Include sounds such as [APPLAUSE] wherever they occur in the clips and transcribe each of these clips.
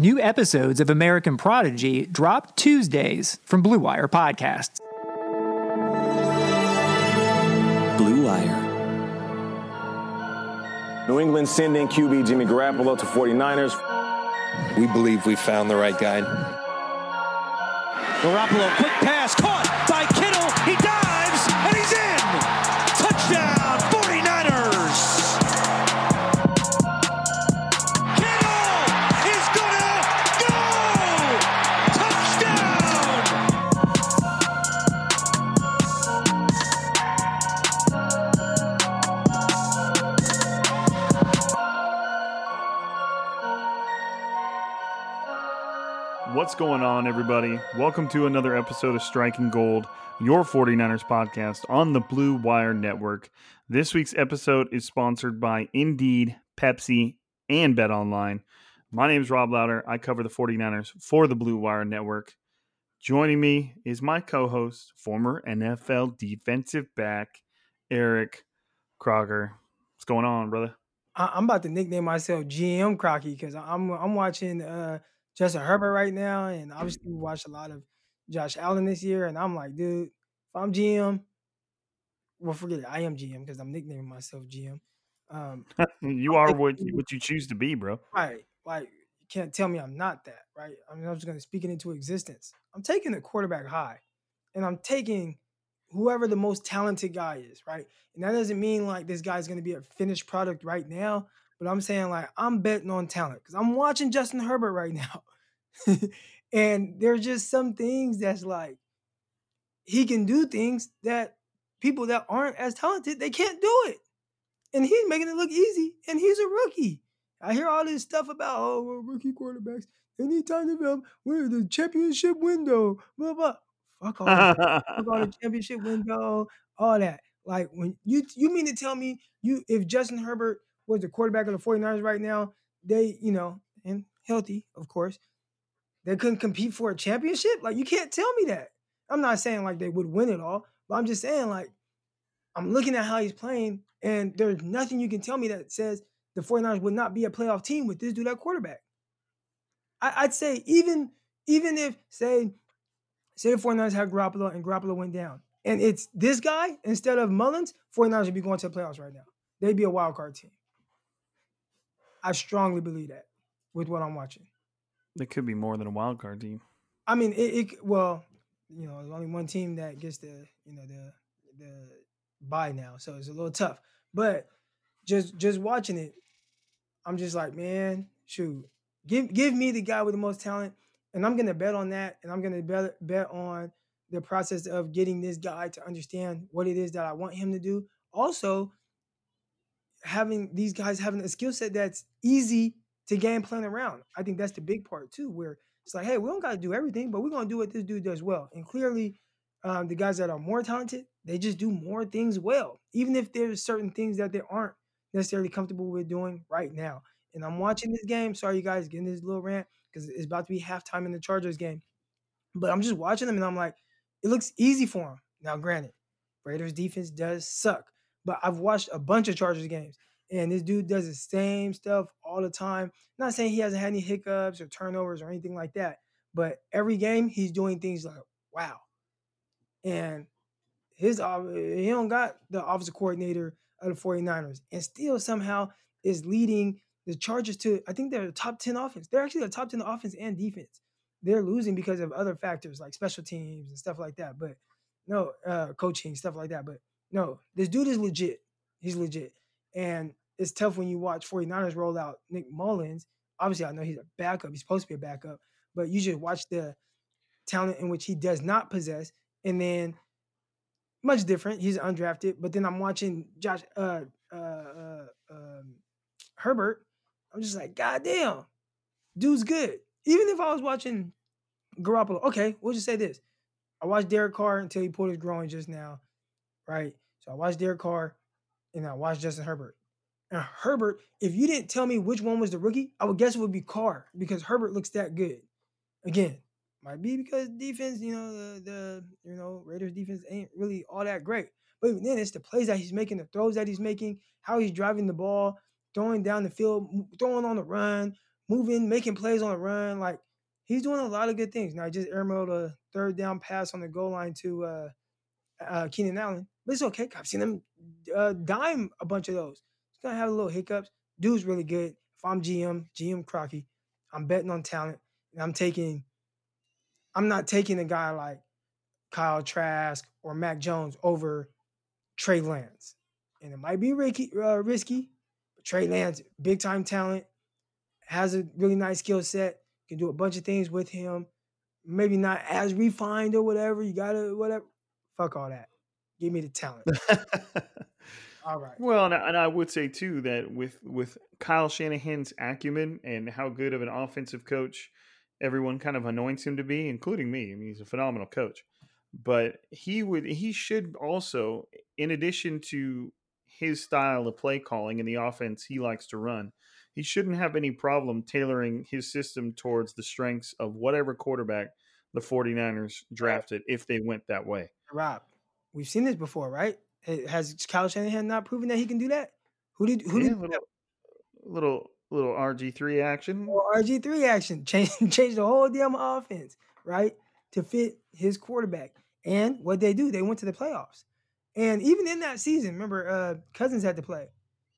New episodes of American Prodigy drop Tuesdays from Blue Wire Podcasts. Blue Wire. New England sending QB Jimmy Garoppolo to 49ers. We believe we found the right guy. Garoppolo, quick pass, caught going on, everybody? Welcome to another episode of Striking Gold, your 49ers podcast on the Blue Wire Network. This week's episode is sponsored by Indeed, Pepsi, and Bet Online. My name is Rob Lowder. I cover the 49ers for the Blue Wire Network. Joining me is my co host, former NFL defensive back, Eric Crocker. What's going on, brother? I'm about to nickname myself GM Crocky because I'm I'm watching uh, Justin Herbert right now, and obviously we watched a lot of Josh Allen this year, and I'm like, dude, if I'm GM, well, forget it, I am GM because I'm nicknaming myself GM. Um, [LAUGHS] you are what you, what you choose to be, bro. right, like you can't tell me I'm not that, right? I mean, I'm just gonna speak it into existence. I'm taking the quarterback high, and I'm taking whoever the most talented guy is, right? And that doesn't mean like this guy's going to be a finished product right now, but I'm saying like I'm betting on talent because I'm watching Justin Herbert right now. [LAUGHS] and there's just some things that's like he can do things that people that aren't as talented they can't do it. And he's making it look easy, and he's a rookie. I hear all this stuff about oh well, rookie quarterbacks. They need time to develop. We're the championship window. Blah blah. Fuck all, that. Fuck all the [LAUGHS] championship window. All that. Like when you you mean to tell me you if Justin Herbert was the quarterback of the 49ers right now, they, you know, and healthy, of course, they couldn't compete for a championship? Like you can't tell me that. I'm not saying like they would win it all, but I'm just saying like I'm looking at how he's playing, and there's nothing you can tell me that says the 49ers would not be a playoff team with this dude at quarterback. I, I'd say even even if say say the 49ers had Garoppolo and Garoppolo went down, and it's this guy instead of Mullens, 49ers would be going to the playoffs right now. They'd be a wild card team. I strongly believe that. with what I'm watching. It could be more than a wild card team. I mean, it, it well, you know, there's only one team that gets the you know the the bye now, so it's a little tough. But just just watching it, I'm just like, man, shoot, give give me the guy with the most talent, and I'm gonna bet on that, and I'm gonna bet bet on the process of getting this guy to understand what it is that I want him to do. Also, having these guys having a skill set that's easy to game plan around. I think that's the big part too, where it's like, hey, we don't got to do everything, but we're gonna do what this dude does well. And clearly, um, the guys that are more talented, they just do more things well, even if there's certain things that they aren't necessarily comfortable with doing right now. And I'm watching this game. Sorry, you guys, getting this little rant because it's about to be halftime in the Chargers game. But I'm just watching them, and I'm like, it looks easy for them. Now, granted, Raiders defense does suck, but I've watched a bunch of Chargers games, and this dude does the same stuff all the time. Not saying he hasn't had any hiccups or turnovers or anything like that, but every game he's doing things like wow. And his he don't got the offensive coordinator of the 49ers, and still somehow is leading the Chargers to I think they're the top 10 offense. They're actually the top 10 offense and defense. They're losing because of other factors like special teams and stuff like that. But no, uh, coaching, stuff like that. But no, this dude is legit. He's legit. And it's tough when you watch 49ers roll out Nick Mullens. Obviously, I know he's a backup. He's supposed to be a backup, but you just watch the talent in which he does not possess. And then much different. He's undrafted. But then I'm watching Josh uh, uh, uh, um, Herbert. I'm just like, God damn, dude's good. Even if I was watching Garoppolo, okay, we'll just say this. I watched Derek Carr until he pulled his groin just now, right? So I watched Derek Carr and I watched Justin Herbert. And Herbert, if you didn't tell me which one was the rookie, I would guess it would be Carr because Herbert looks that good. Again, might be because defense, you know, the, the you know Raiders defense ain't really all that great. But even then, it's the plays that he's making, the throws that he's making, how he's driving the ball, throwing down the field, throwing on the run, moving, making plays on the run. Like he's doing a lot of good things. Now I just airmailed a third down pass on the goal line to uh, uh, Keenan Allen, but it's okay. I've seen him uh, dime a bunch of those. He's gonna have a little hiccups. Dude's really good. If I'm GM, GM Crocky, I'm betting on talent, and I'm taking. I'm not taking a guy like Kyle Trask or Mac Jones over Trey Lance, and it might be risky, uh, risky, but Trey Lance, big time talent, has a really nice skill set, can do a bunch of things with him. Maybe not as refined or whatever. You gotta whatever. Fuck all that. Give me the talent. [LAUGHS] all right. Well, and I, and I would say too that with with Kyle Shanahan's acumen and how good of an offensive coach everyone kind of anoints him to be, including me. I mean, he's a phenomenal coach. But he would he should also, in addition to his style of play calling and the offense he likes to run, he shouldn't have any problem tailoring his system towards the strengths of whatever quarterback the 49ers drafted if they went that way. Rob, we've seen this before, right? Has Kyle Shanahan not proven that he can do that? Who did who yeah, did little, little little RG3 action? RG3 action. [LAUGHS] Change change the whole damn offense, right? To fit his quarterback. And what they do, they went to the playoffs. And even in that season, remember, uh, Cousins had to play.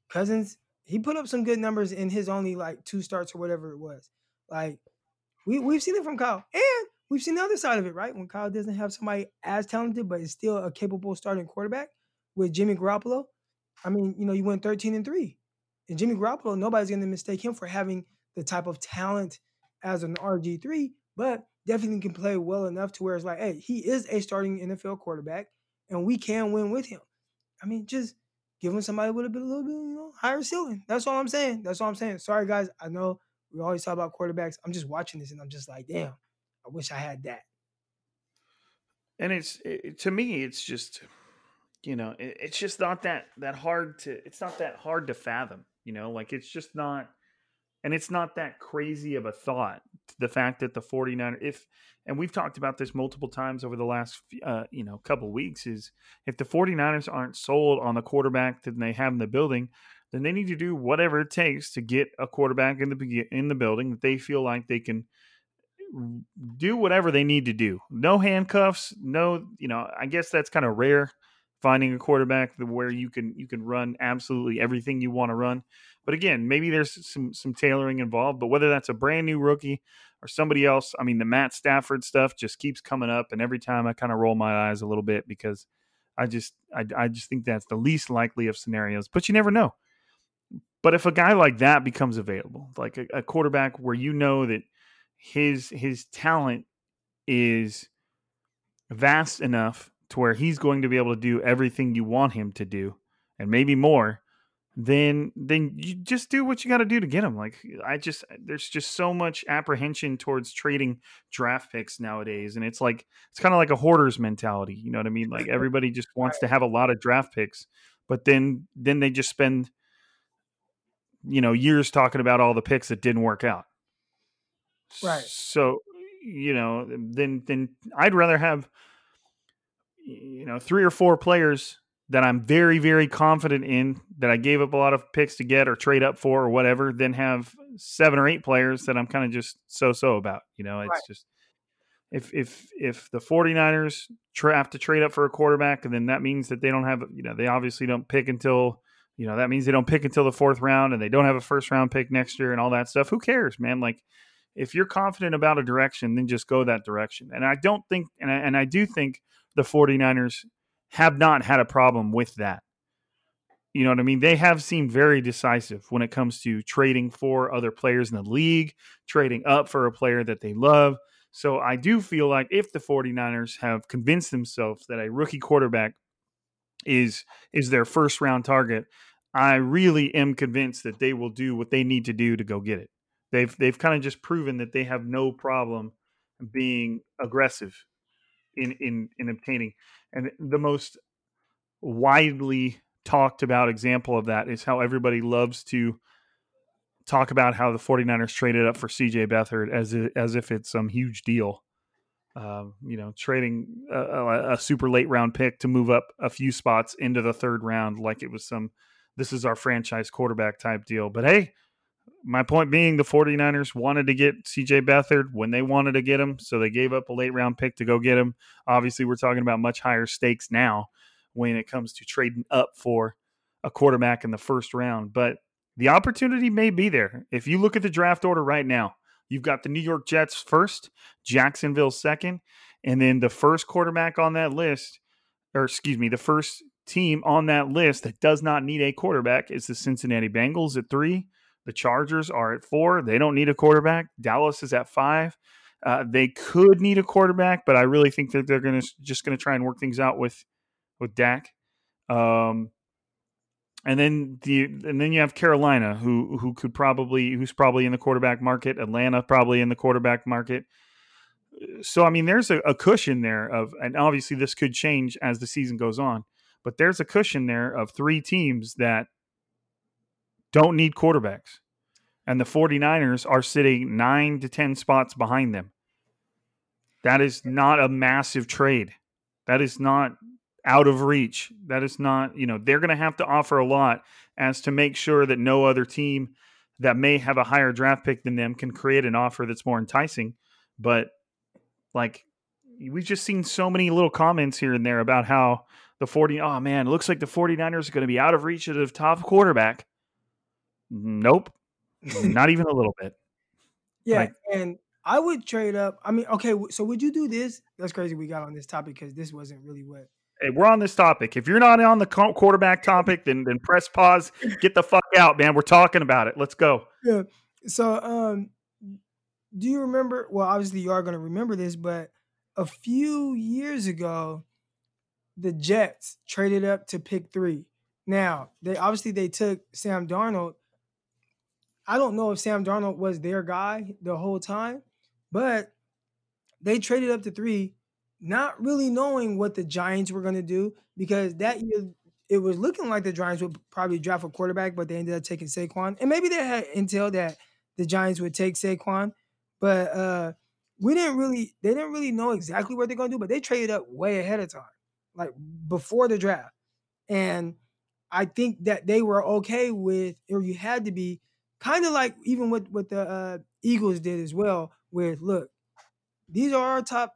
Cousins he put up some good numbers in his only like two starts or whatever it was. Like we we've seen it from Kyle, and we've seen the other side of it, right? When Kyle doesn't have somebody as talented but is still a capable starting quarterback with Jimmy Garoppolo. I mean, you know, you went 13 and 3. And Jimmy Garoppolo, nobody's gonna mistake him for having the type of talent as an RG3, but definitely can play well enough to where it's like, hey, he is a starting NFL quarterback, and we can win with him. I mean, just give him somebody with a bit, a little bit, you know, higher ceiling. That's all I'm saying. That's all I'm saying. Sorry, guys. I know we always talk about quarterbacks. I'm just watching this and I'm just like, damn, I wish I had that. And it's it, to me, it's just, you know, it, it's just not that that hard to. It's not that hard to fathom. You know, like it's just not and it's not that crazy of a thought. The fact that the 49 if and we've talked about this multiple times over the last uh, you know couple weeks is if the 49ers aren't sold on the quarterback that they have in the building, then they need to do whatever it takes to get a quarterback in the in the building that they feel like they can do whatever they need to do. No handcuffs, no, you know, I guess that's kind of rare finding a quarterback where you can you can run absolutely everything you want to run. But again, maybe there's some some tailoring involved. But whether that's a brand new rookie or somebody else, I mean, the Matt Stafford stuff just keeps coming up, and every time I kind of roll my eyes a little bit because I just I, I just think that's the least likely of scenarios. But you never know. But if a guy like that becomes available, like a, a quarterback where you know that his his talent is vast enough to where he's going to be able to do everything you want him to do and maybe more then then you just do what you got to do to get him. Like i just there's just so much apprehension towards trading draft picks nowadays and it's like it's kind of like a hoarder's mentality you know what i mean? Like [LAUGHS] everybody just wants to have a lot of draft picks but then then they just spend you know years talking about all the picks that didn't work out right. So you know then then i'd rather have you know three or four players that i'm very very confident in that i gave up a lot of picks to get or trade up for or whatever than have seven or eight players that i'm kind of just so so about you know? It's right. just if if if the 49ers tra- have to trade up for a quarterback and then that means that they don't have you know they obviously don't pick until you know that means they don't pick until the fourth round and they don't have a first round pick next year and all that stuff. Who cares man? Like if you're confident about a direction then just go that direction. And i don't think and I, and I do think the 49ers have not had a problem with that. You know what i mean? They have seemed very decisive when it comes to trading for other players in the league trading up for a player that they love. So i do feel like if the 49ers have convinced themselves that a rookie quarterback is is their first round target i really am convinced that they will do what they need to do to go get it they've they've kind of just proven that they have no problem being aggressive in in in obtaining and the most widely talked about example of that is how everybody loves to talk about how the 49ers traded up for CJ Beathard as a, as if it's some huge deal um, you know, trading a, a, super late round pick to move up a few spots into the third round, like it was some, this is our franchise quarterback type deal. But hey, my point being, the 49ers wanted to get CJ Beathard when they wanted to get him. So they gave up a late round pick to go get him. Obviously, we're talking about much higher stakes now when it comes to trading up for a quarterback in the first round. But the opportunity may be there. If you look at the draft order right now, You've got the New York Jets first, Jacksonville second, and then the first quarterback on that list, or excuse me, the first team on that list that does not need a quarterback is the Cincinnati Bengals at three. The Chargers are at four. They don't need a quarterback. Dallas is at five. Uh, they could need a quarterback, but I really think that they're going to just going to try and work things out with with Dak. Um, and then the and then you have Carolina, who who could probably who's probably in the quarterback market. Atlanta probably in the quarterback market. So I mean, there's a, a cushion there of, and obviously this could change as the season goes on. But there's a cushion there of three teams that don't need quarterbacks. And the 49ers are sitting nine to 10 spots behind them. That is not a massive trade. That is not out of reach. That is not, you know, they're going to have to offer a lot as to make sure that no other team that may have a higher draft pick than them can create an offer that's more enticing. But like we've just seen so many little comments here and there about how the 40 oh man, it looks like the 49ers are going to be out of reach of the top quarterback. Nope. [LAUGHS] not even a little bit. Yeah, like, and I would trade up. I mean, okay, so would you do this? That's crazy we got on this topic because this wasn't really what Hey, we're on this topic. If you're not on the quarterback topic, then then press pause. Get the fuck out, man. We're talking about it. Let's go. Yeah. So, um, do you remember? Well, obviously you are going to remember this, but a few years ago, the Jets traded up to pick three. Now, they obviously they took Sam Darnold. I don't know if Sam Darnold was their guy the whole time, but they traded up to three not really knowing what the Giants were going to do because that year it was looking like the Giants would probably draft a quarterback, but they ended up taking Saquon. And maybe they had intel that the Giants would take Saquon, but uh, we didn't really they didn't really know exactly what they're going to do, but they traded up way ahead of time, like before the draft. And I think that they were okay with, or you had to be kind of like even what what the uh, Eagles did as well. With look, these are our top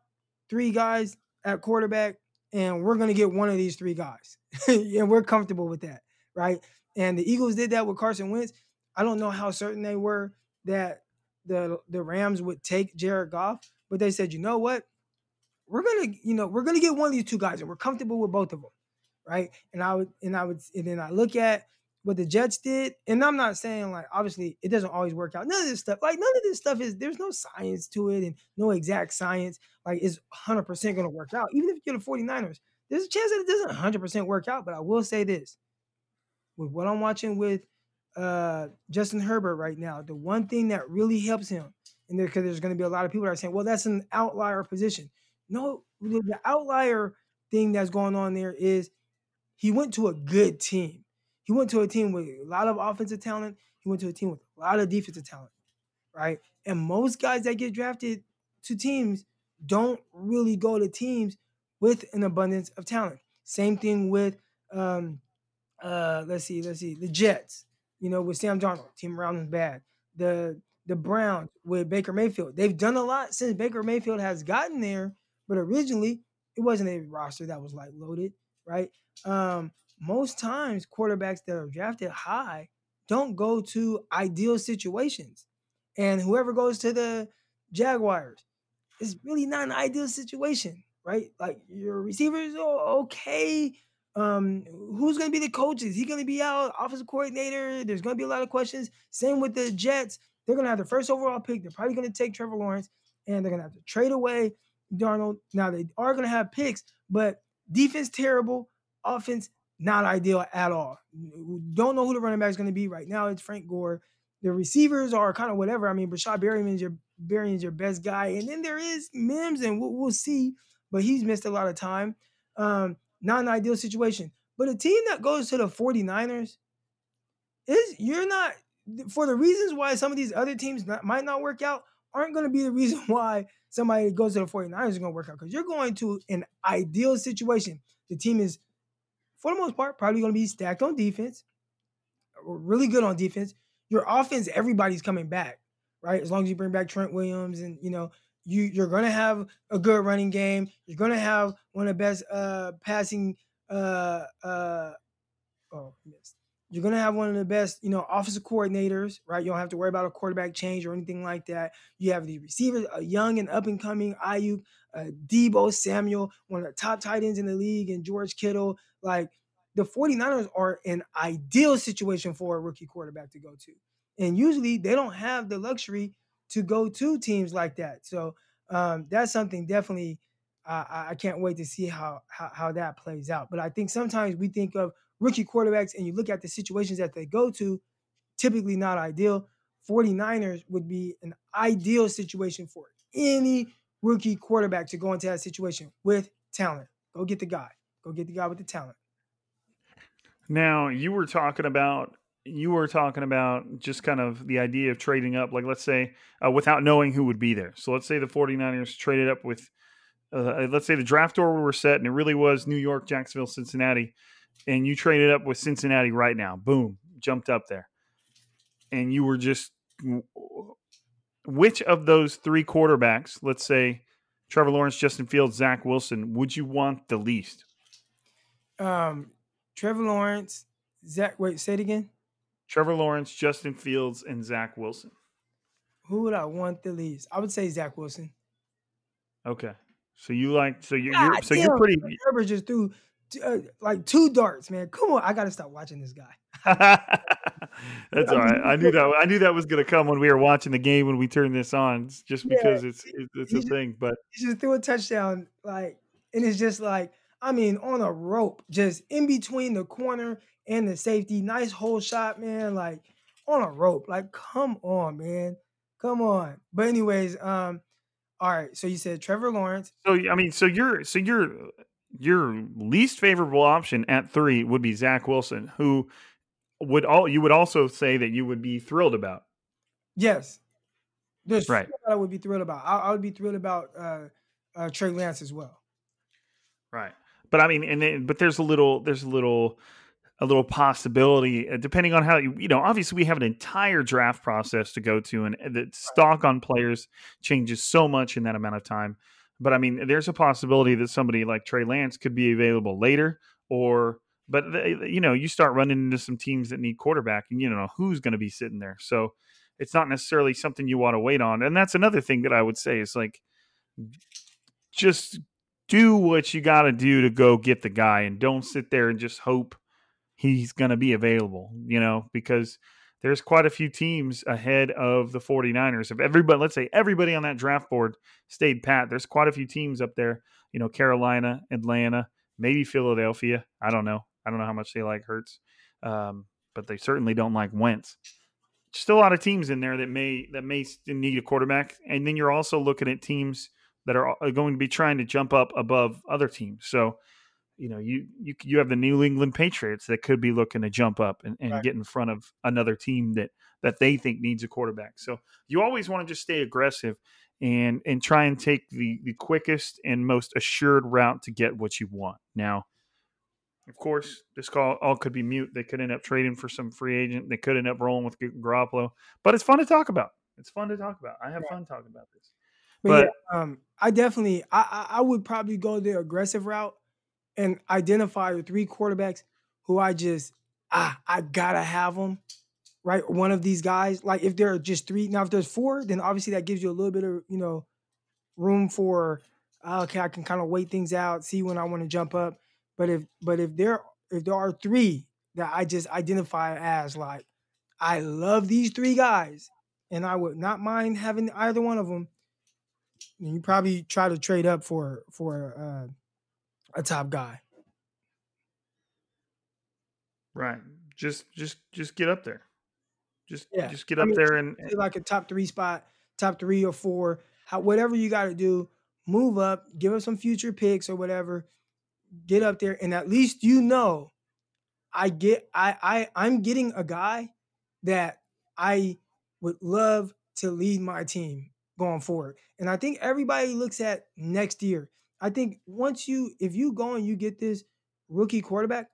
three guys at quarterback, and we're to get one of these three guys. [LAUGHS] and we're comfortable with that, right? And the Eagles did that with Carson Wentz. I don't know how certain they were that the the Rams would take Jared Goff, but they said, you know what? We're gonna, you know, we're gonna get one of these two guys, and we're comfortable with both of them, right? And I would, and I would, and then I look at what the Jets did, and I'm not saying like obviously it doesn't always work out. None of this stuff, like none of this stuff is there's no science to it and no exact science. Like it's 100 percent gonna work out. Even if you're the 49ers, there's a chance that it doesn't 100 percent work out. But I will say this: with what I'm watching with uh, Justin Herbert right now, the one thing that really helps him, and because there, there's going to be a lot of people that are saying, well, that's an outlier position. No, the outlier thing that's going on there is he went to a good team. He went to a team with a lot of offensive talent. He went to a team with a lot of defensive talent, right? And most guys that get drafted to teams don't really go to teams with an abundance of talent. Same thing with um, uh, let's see, let's see, the Jets you know, with Sam Darnold, team around him bad. The the Browns with Baker Mayfield. They've done a lot since Baker Mayfield has gotten there, but originally it wasn't a roster that was like loaded, right? Um, most times quarterbacks that are drafted high don't go to ideal situations. And whoever goes to the Jaguars is really not an ideal situation, right? Like your receivers are okay, um, who's going to be the coaches? He going to be out, offensive coordinator. There's going to be a lot of questions. Same with the Jets. They're going to have the first overall pick. They're probably going to take Trevor Lawrence, and they're going to have to trade away Darnold. Now they are going to have picks, but defense terrible, offense not ideal at all. Don't know who the running back is going to be right now. It's Frank Gore. The receivers are kind of whatever. I mean, Breshad Perriman's your Berriman's your best guy, and then there is Mims, and we'll, we'll see, but he's missed a lot of time. Um, not an ideal situation. But a team that goes to the 49ers is you're not for the reasons why some of these other teams not, might not work out aren't going to be the reason [LAUGHS] why somebody goes to the 49ers is going to work out because you're going to an ideal situation. The team is, for the most part, probably going to be stacked on defense, really good on defense. Your offense, everybody's coming back, right? As long as you bring back Trent Williams and, you know, you you're gonna have a good running game. You're gonna have one of the best uh passing uh uh oh missed. You're gonna have one of the best, you know, offensive coordinators, right? You don't have to worry about a quarterback change or anything like that. You have the receivers, a young and up and coming Aiyuk, uh, Deebo Samuel, one of the top tight ends in the league, and George Kittle. Like the 49ers are an ideal situation for a rookie quarterback to go to. And usually they don't have the luxury to go to teams like that. So um, that's something definitely uh, I can't wait to see how, how how that plays out. But I think sometimes we think of rookie quarterbacks and you look at the situations that they go to, typically not ideal. 49ers would be an ideal situation for any rookie quarterback to go into that situation with talent. Go get the guy. Go get the guy with the talent. Now, you were talking about you were talking about just kind of the idea of trading up, like let's say uh, without knowing who would be there. So let's say the 49ers traded up with, uh, let's say the draft order were set and it really was New York, Jacksonville, Cincinnati, and you traded up with Cincinnati right now. Boom, jumped up there. And you were just, which of those three quarterbacks, let's say Trevor Lawrence, Justin Fields, Zach Wilson, would you want the least? Um, Trevor Lawrence, Zach, wait, say it again. Trevor Lawrence, Justin Fields, and Zach Wilson. Who would I want the least? I would say Zach Wilson. Okay, so you like so you're, you're so damn, you're pretty. Herbert just threw uh, like two darts, man. Come on, I got to stop watching this guy. [LAUGHS] That's all right. I knew that. I knew that was going to come when we were watching the game when we turned this on, just because yeah, it's it's, it's a just, thing. But he just threw a touchdown, like, and it's just like I mean, on a rope, just in between the corner and the safety. Nice hole shot, man. Like on a rope. Like, come on, man. Come on. But anyways, um, all right. So you said Trevor Lawrence. So I mean, so you're so your your least favorable option at three would be Zach Wilson, who would all you would also say that you would be thrilled about. Yes. There's right. I would be thrilled about. I, I would be thrilled about uh, uh, Trey Lance as well. Right. But I mean, and then, but there's a little there's a little a little possibility, uh, depending on how you, you know, obviously we have an entire draft process to go to, and the stock on players changes so much in that amount of time. But I mean, there's a possibility that somebody like Trey Lance could be available later, or But they, you know, you start running into some teams that need quarterback, and you don't know who's going to be sitting there. So it's not necessarily something you want to wait on. And that's another thing that I would say is like, just do what you got to do to go get the guy, and don't sit there and just hope he's going to be available. You know, because there's quite a few teams ahead of the 49ers. If everybody, let's say everybody on that draft board stayed pat, there's quite a few teams up there. You know, Carolina, Atlanta, maybe Philadelphia. I don't know. I don't know how much they like Hurts, um, but they certainly don't like Wentz. Still a lot of teams in there that may that may need a quarterback, and then you're also looking at teams that are going to be trying to jump up above other teams. So, you know, you you you have the New England Patriots that could be looking to jump up and, and right. get in front of another team that that they think needs a quarterback. So you always want to just stay aggressive and and try and take the the quickest and most assured route to get what you want. Now, of course, this call all could be mute. They could end up trading for some free agent. They could end up rolling with Garoppolo. But it's fun to talk about. It's fun to talk about. I have fun talking about this. But, but yeah, um, I definitely, I, I would probably go the aggressive route and identify the three quarterbacks who I just, ah, I gotta have them. Right, one of these guys. Like if there are just three, now if there's four, then obviously that gives you a little bit of you know room for ah, okay, I can kind of wait things out, see when I want to jump up. But if but if there if there are three that I just identify as like I love these three guys and I would not mind having either one of them, then you probably try to trade up for for uh, a top guy. Right. Just just just get up there. Just yeah. just get up I mean, there and like a top three spot, top three or four, how, whatever you got to do. Move up, give us some future picks or whatever, get up there and at least you know I get I I I'm getting a guy that I would love to lead my team going forward. And I think everybody looks at next year. I think once you if you go and you get this rookie quarterback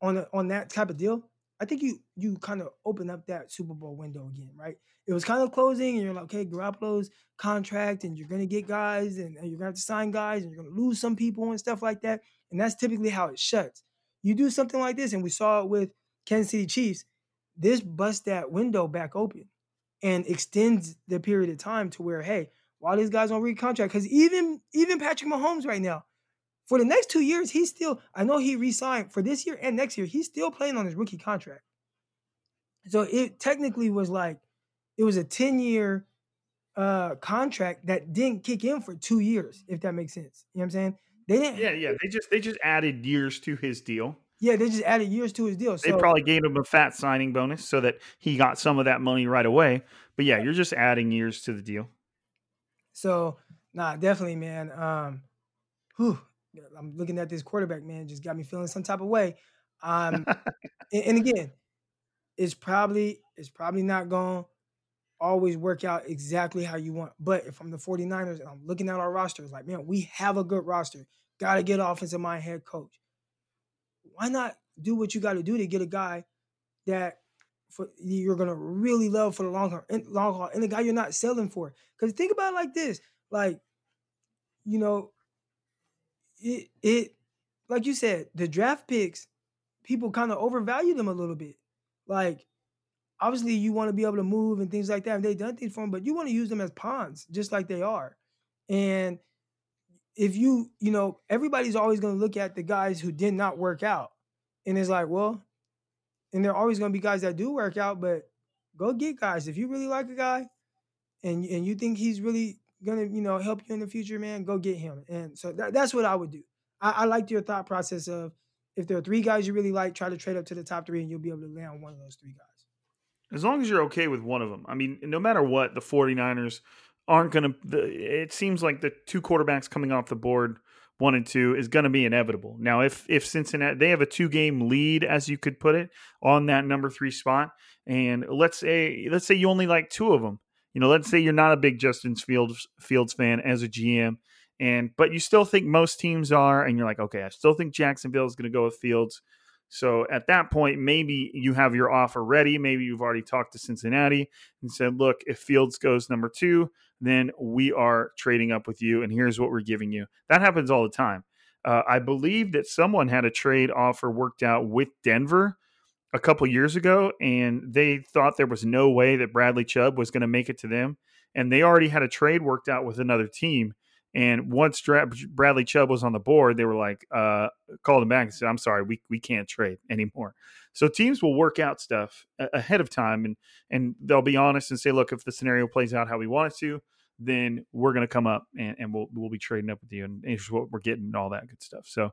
on a, on that type of deal, I think you you kind of open up that Super Bowl window again, right? It was kind of closing, and you're like, okay, Garoppolo's contract, and you're gonna get guys, and, and you're gonna have to sign guys, and you're gonna lose some people and stuff like that. And that's typically how it shuts. You do something like this, and we saw it with Kansas City Chiefs. This busts that window back open and extends the period of time to where, hey, while these guys on recontract, because even even Patrick Mahomes right now, for the next two years, he's still. I know he re-signed for this year and next year. He's still playing on his rookie contract. So it technically was like it was a ten year uh contract that didn't kick in for two years, if that makes sense. You know what I'm saying? They didn't. Yeah, yeah. They just they just added years to his deal. Yeah, they just added years to his deal. So. They probably gave him a fat signing bonus so that he got some of that money right away. But yeah, you're just adding years to the deal. So, nah, definitely, man. Um, whew, I'm looking at this quarterback, man, just got me feeling some type of way. Um, [LAUGHS] and, and again, it's probably it's probably not going to always work out exactly how you want. But if I'm the 49ers and I'm looking at our roster, it's like, man, we have a good roster. Got to get offensive mind head coach. Why not do what you got to do to get a guy that for you're gonna really love for the long haul, long haul, and the guy you're not selling for? Because think about it like this, like, you know, it it like you said, the draft picks, people kind of overvalue them a little bit. Like obviously you want to be able to move and things like that. And they've done things for them, but you want to use them as pawns, just like they are. And if you, you know, everybody's always to look at the guys who did not work out. And it's like, well, and there are always going to be guys that do work out, but go get guys. If you really like a guy and and you think he's really gonna, you know, help you in the future, man, go get him. And so that, that's what I would do. I, I liked your thought process of if there are three guys you really like, try to trade up to the top three and you'll be able to land one of those three guys. As long as you're okay with one of them. I mean, no matter what, the 49ers aren't going to. It seems like the two quarterbacks coming off the board, one and two, is going to be inevitable. Now, if if Cincinnati they have a two game lead, as you could put it, on that number three spot, and let's say let's say you only like two of them. You know, let's say you're not a big Justin Fields Fields fan as a GM, and but you still think most teams are, and you're like, okay, I still think Jacksonville is going to go with Fields. So at that point, maybe you have your offer ready. Maybe you've already talked to Cincinnati and said, look, if Fields goes number two, then we are trading up with you, and here's what we're giving you. That happens all the time. Uh, I believe that someone had a trade offer worked out with Denver a couple years ago, and they thought there was no way that Bradley Chubb was going to make it to them. And they already had a trade worked out with another team. And once Dra- Bradley Chubb was on the board, they were like, uh, called him back and said, I'm sorry, we, we can't trade [LAUGHS] anymore. So teams will work out stuff ahead of time and, and they'll be honest and say, look, if the scenario plays out how we want it to, then we're going to come up and, and we'll, we'll be trading up with you. And here's what we're getting and all that good stuff. So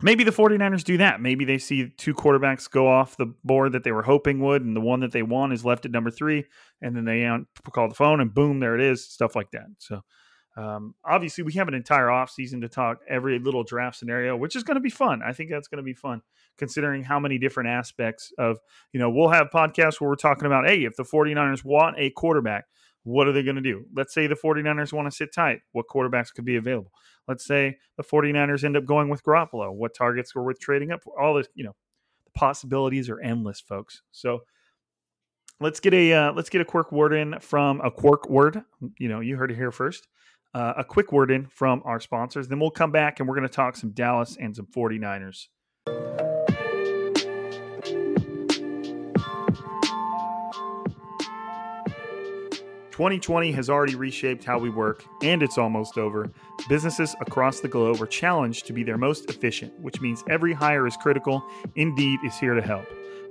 maybe the 49ers do that. Maybe they see two quarterbacks go off the board that they were hoping would, and the one that they want is left at number three, and then they call the phone and boom, there it is, stuff like that. So um, obviously we have an entire offseason to talk every little draft scenario, which is going to be fun. I think that's going to be fun considering how many different aspects of, you know, we'll have podcasts where we're talking about, hey, if the 49ers want a quarterback, what are they going to do? Let's say the 49ers want to sit tight. What quarterbacks could be available? Let's say the 49ers end up going with Garoppolo. What targets are worth trading up for? All this, you know, the possibilities are endless, folks. So let's get a uh, let's get a quirk word in from a quirk word. You know, you heard it here first. Uh, a quick word in from our sponsors. Then we'll come back and we're going to talk some Dallas and some 49ers. 2020 has already reshaped how we work, and it's almost over. Businesses across the globe are challenged to be their most efficient, which means every hire is critical. Indeed is here to help.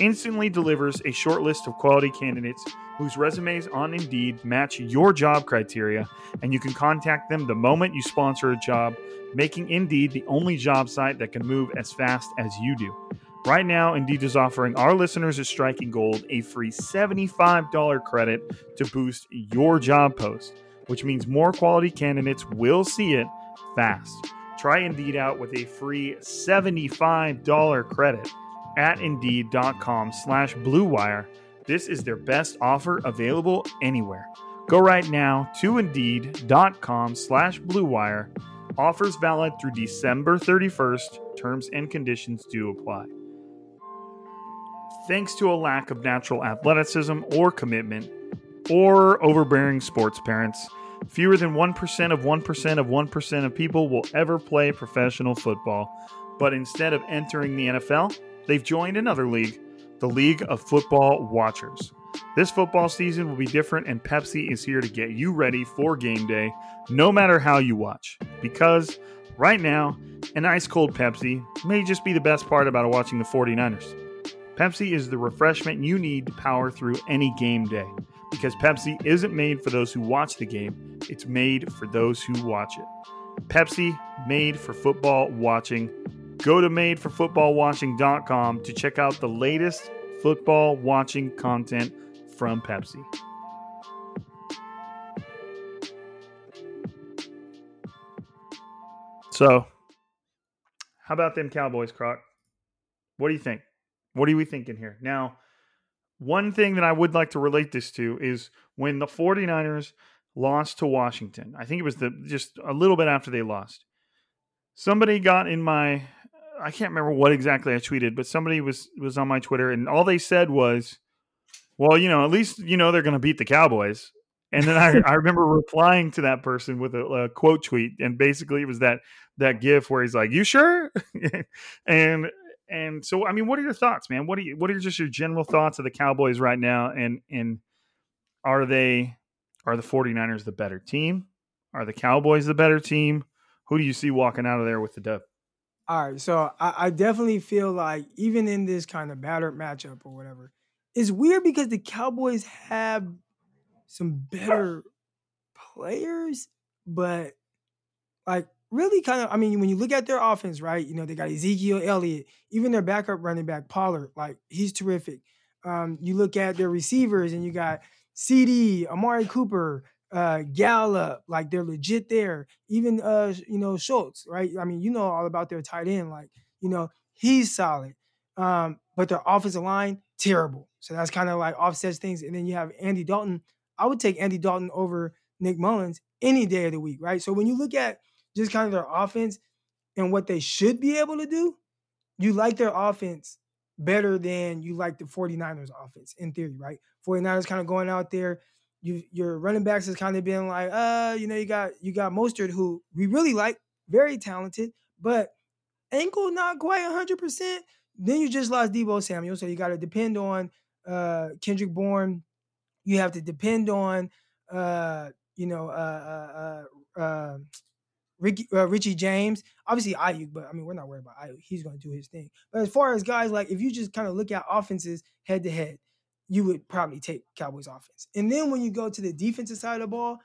instantly delivers a short list of quality candidates whose resumes on Indeed match your job criteria, and you can contact them the moment you sponsor a job, making Indeed the only job site that can move as fast as you do. Right now, Indeed is offering our listeners at Striking Gold a free $75 credit to boost your job post, which means more quality candidates will see it fast. Try Indeed out with a free $75 credit at Indeed.com slash BlueWire this is their best offer available anywhere. Go right now to Indeed.com slash BlueWire. Offers valid through December 31st. Terms and conditions do apply. Thanks to a lack of natural athleticism or commitment, or overbearing sports parents, fewer than 1% of 1% of 1% of people will ever play professional football. But instead of entering the NFL, they've joined another league the League of Football Watchers. This football season will be different, and Pepsi is here to get you ready for game day, no matter how you watch. Because right now, an ice cold Pepsi may just be the best part about watching the 49ers. Pepsi is the refreshment you need to power through any game day. Because Pepsi isn't made for those who watch the game, it's made for those who watch it. Pepsi, made for football watching Go to madeforfootballwatching.com to check out the latest football watching content from Pepsi. So, how about them Cowboys, Croc? What do you think? What are we thinking here? Now, one thing that I would like to relate this to is when the 49ers lost to Washington. I think it was the just a little bit after they lost. Somebody got in my I can't remember what exactly I tweeted, but somebody was was on my Twitter, and all they said was, "Well, you know, at least you know they're going to beat the Cowboys." And then I, I remember replying to that person with a, a, quote tweet, and basically it was that that gif where he's like, "You sure?" [LAUGHS] and and so I mean, what are your thoughts, man? What are you what are just your general thoughts of the Cowboys right now? And and are they are the 49ers the better team? Are the Cowboys the better team? Who do you see walking out of there with the dub? All right, so I, I definitely feel like even in this kind of battered matchup or whatever, it's weird because the Cowboys have some better players, but like really kind of, I mean, when you look at their offense, right? You know, they got Ezekiel Elliott, even their backup running back, Pollard, like he's terrific. Um, you look at their receivers and you got CeeDee, Amari Cooper, uh Gallup, like they're legit there. Even uh, you know, Schultz, right? I mean, you know all about their tight end. Like You know, he's solid. Um, but their offensive line, terrible. So that's kind of like offsets things. And then you have Andy Dalton. I would take Andy Dalton over Nick Mullens any day of the week, right? So when you look at just kind of their offense and what they should be able to do, you like their offense better than you like the 49ers offense in theory, right? 49ers kind of going out there. You your running backs has kind of been like, uh, you know, you got you got Mostert who we really like, very talented, but ankle not quite 100%. Then you just lost Deebo Samuel, so you got to depend on uh Kendrick Bourne. You have to depend on uh, you know, uh uh uh, uh Ricky, uh, Richie James, obviously Aiyuk, but I mean we're not worried about Aiyuk. He's going to do his thing. But as far as guys like, if you just kind of look at offenses head to head, you would probably take Cowboys offense. And then when you go to the defensive side of the ball,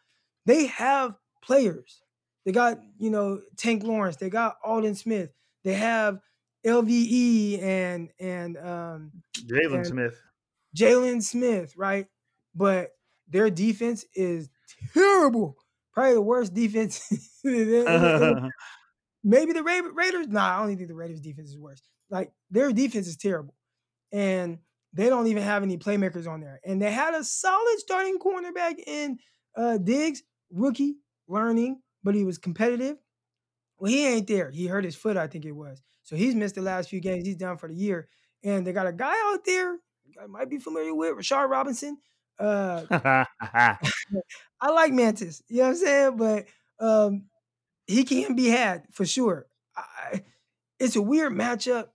they have players. They got you know Tank Lawrence. They got Aldon Smith. They have LVE and and um, Jaylon Smith. Jaylon Smith, right? But their defense is terrible probably the worst defense. [LAUGHS] Maybe the Ra- Raiders. Nah, I don't think the Raiders' defense is worse. Like their defense is terrible, and they don't even have any playmakers on there. And they had a solid starting cornerback in uh, Diggs, rookie, learning, but he was competitive. Well, he ain't there. He hurt his foot, I think it was. So he's missed the last few games. He's down for the year. And they got a guy out there, I might be familiar with, Rashard Robinson. Uh, [LAUGHS] [LAUGHS] I like Mantis, you know what I'm saying? But um, he can be had for sure. I, it's a weird matchup.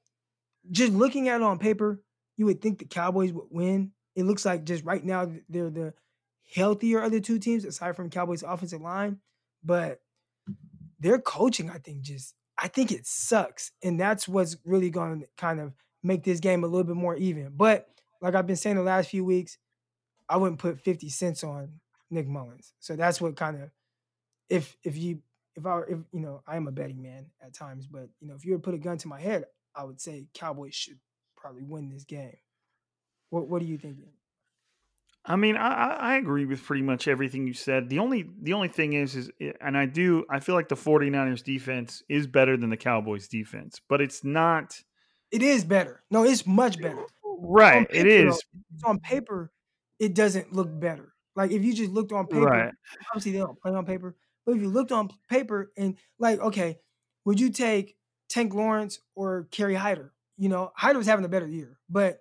Just looking at it on paper, you would think the Cowboys would win. It looks like just right now they're the healthier of the two teams, aside from Cowboys' offensive line. But their coaching, I think, just I think it sucks, and that's what's really going to kind of make this game a little bit more even. But like I've been saying the last few weeks, I wouldn't put fifty cents on Nick Mullens. So that's what kind of if if you if I if you know I am a betting man at times, but you know if you were to put a gun to my head, I would say Cowboys should probably win this game. What what are you thinking? I mean, I, I agree with pretty much everything you said. The only the only thing is is eh, and I do I feel like the 49ers defense is better than the Cowboys defense, but it's not It is better. No, it's much better. Right, paper, it is. Though, on paper it doesn't look better. Like if you just looked on paper, right. obviously they don't play on paper. But if you looked on paper and like, okay, would you take Tank Lawrence or Kerry Hyder? You know, Hyder was having a better year, but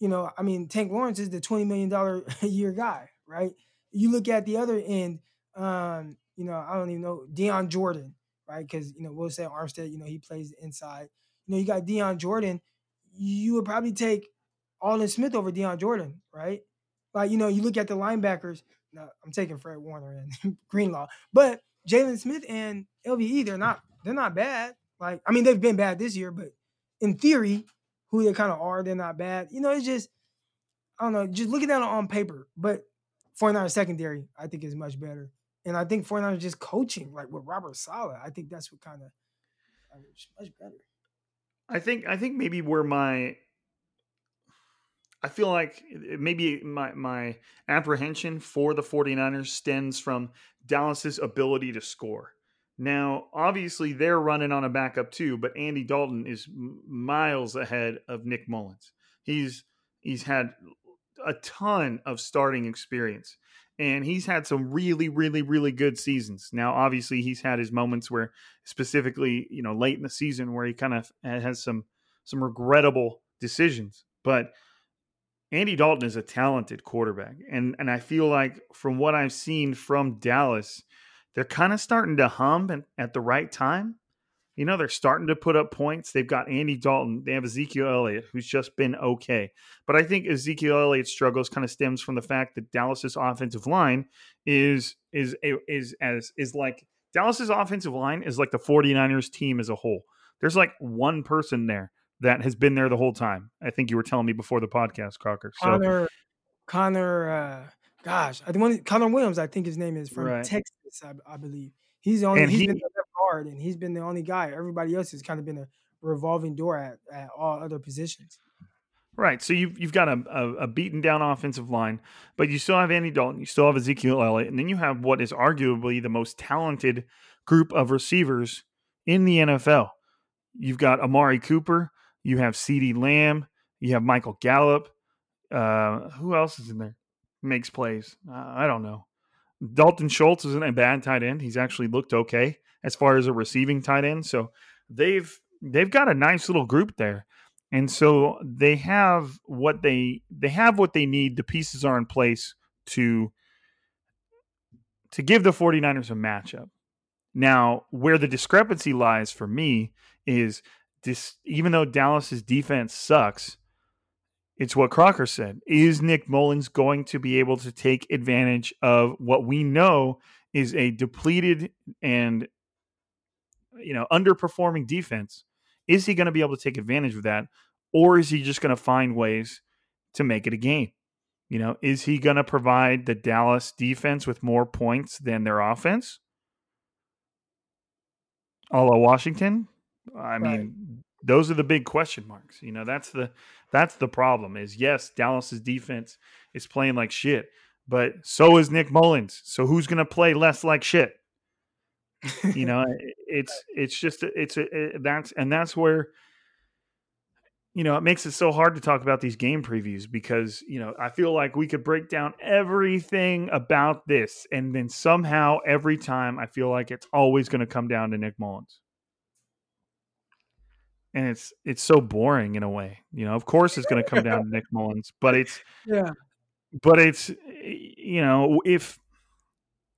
you know, I mean, Tank Lawrence is the twenty million dollar [LAUGHS] a year guy, right? You look at the other end, um, you know, I don't even know Dion Jordan, right? Because you know, we'll say Armstead, you know, he plays inside. You know, you got Dion Jordan. You would probably take Aldon Smith over Dion Jordan, right? Like, you know, you look at the linebackers. I'm taking Fred Warner and [LAUGHS] Greenlaw, but Jaylon Smith and LVE, they're not they're not bad. Like, I mean, they've been bad this year, but in theory, who they kind of are, they're not bad. You know, it's just I don't know, just looking at it on paper. But 49 secondary, I think is much better. And I think 49 just coaching, like with Robert Saleh, I think that's what kind of much better. I think I think maybe where my I feel like eh, eh, maybe my my apprehension for the 49ers stems from Dallas's ability to score. Now, obviously they're running on a backup too, but Andy Dalton is miles ahead of Nick Mullens. He's he's had a ton of starting experience and he's had some really really really good seasons. Now, obviously he's had his moments where specifically, you know, late in the season where he kind of has some some regrettable decisions, but Andy Dalton is a talented quarterback. And and I feel like from what I've seen from Dallas, they're kind of starting to hum and, at the right time. You know, they're starting to put up points. They've got Andy Dalton. They have Ezekiel Elliott, who's just been okay. But I think Ezekiel Elliott's struggles kind of stems from the fact that Dallas's offensive line is is is as is like Dallas's offensive line is like the 49ers team as a whole. There's like one person there that has been there the whole time. I think you were telling me before the podcast, Crocker. So, Connor, Connor, uh, gosh, I think Connor Williams, I think his name is from right. Texas, I, I, believe. He's the only. And he's he, been the left guard, and he's been the only guy. Everybody else has kind of been a revolving door at, at all other positions. Right. So you've you've got a, a, a, beaten down offensive line, but you still have Andy Dalton, you still have Ezekiel Elliott, and then you have what is arguably the most talented group of receivers in the NFL You've got Amari Cooper. You have CeeDee Lamb. You have Michael Gallup. Uh, who else is in there? Makes plays. Uh, I don't know. Dalton Schultz isn't a bad tight end. He's actually looked okay as far as a receiving tight end. So they've they've got a nice little group there. And so they have what they they have what they need. The pieces are in place to to give the 49ers a matchup. Now, where the discrepancy lies for me is this even though Dallas's defense sucks, it's what Crocker said. Is Nick Mullens going to be able to take advantage of what we know is a depleted and you know underperforming defense? Is he going to be able to take advantage of that, or is he just going to find ways to make it a game? You know, is he going to provide the Dallas defense with more points than their offense? A la Washington? I mean, those are the big question marks. You know, that's the that's the problem. Is yes, Dallas's defense is playing like shit, but so is Nick Mullens. So who's going to play less like shit? [LAUGHS] you know, it's it's just it's a, it, that's and that's where you know, it makes it so hard to talk about these game previews because, you know, I feel like we could break down everything about this. And then somehow every time I feel like it's always going to come down to Nick Mullens and it's it's so boring in a way. You know, of course it's going to come down to [LAUGHS] Nick Mullens, but it's yeah, but it's you know if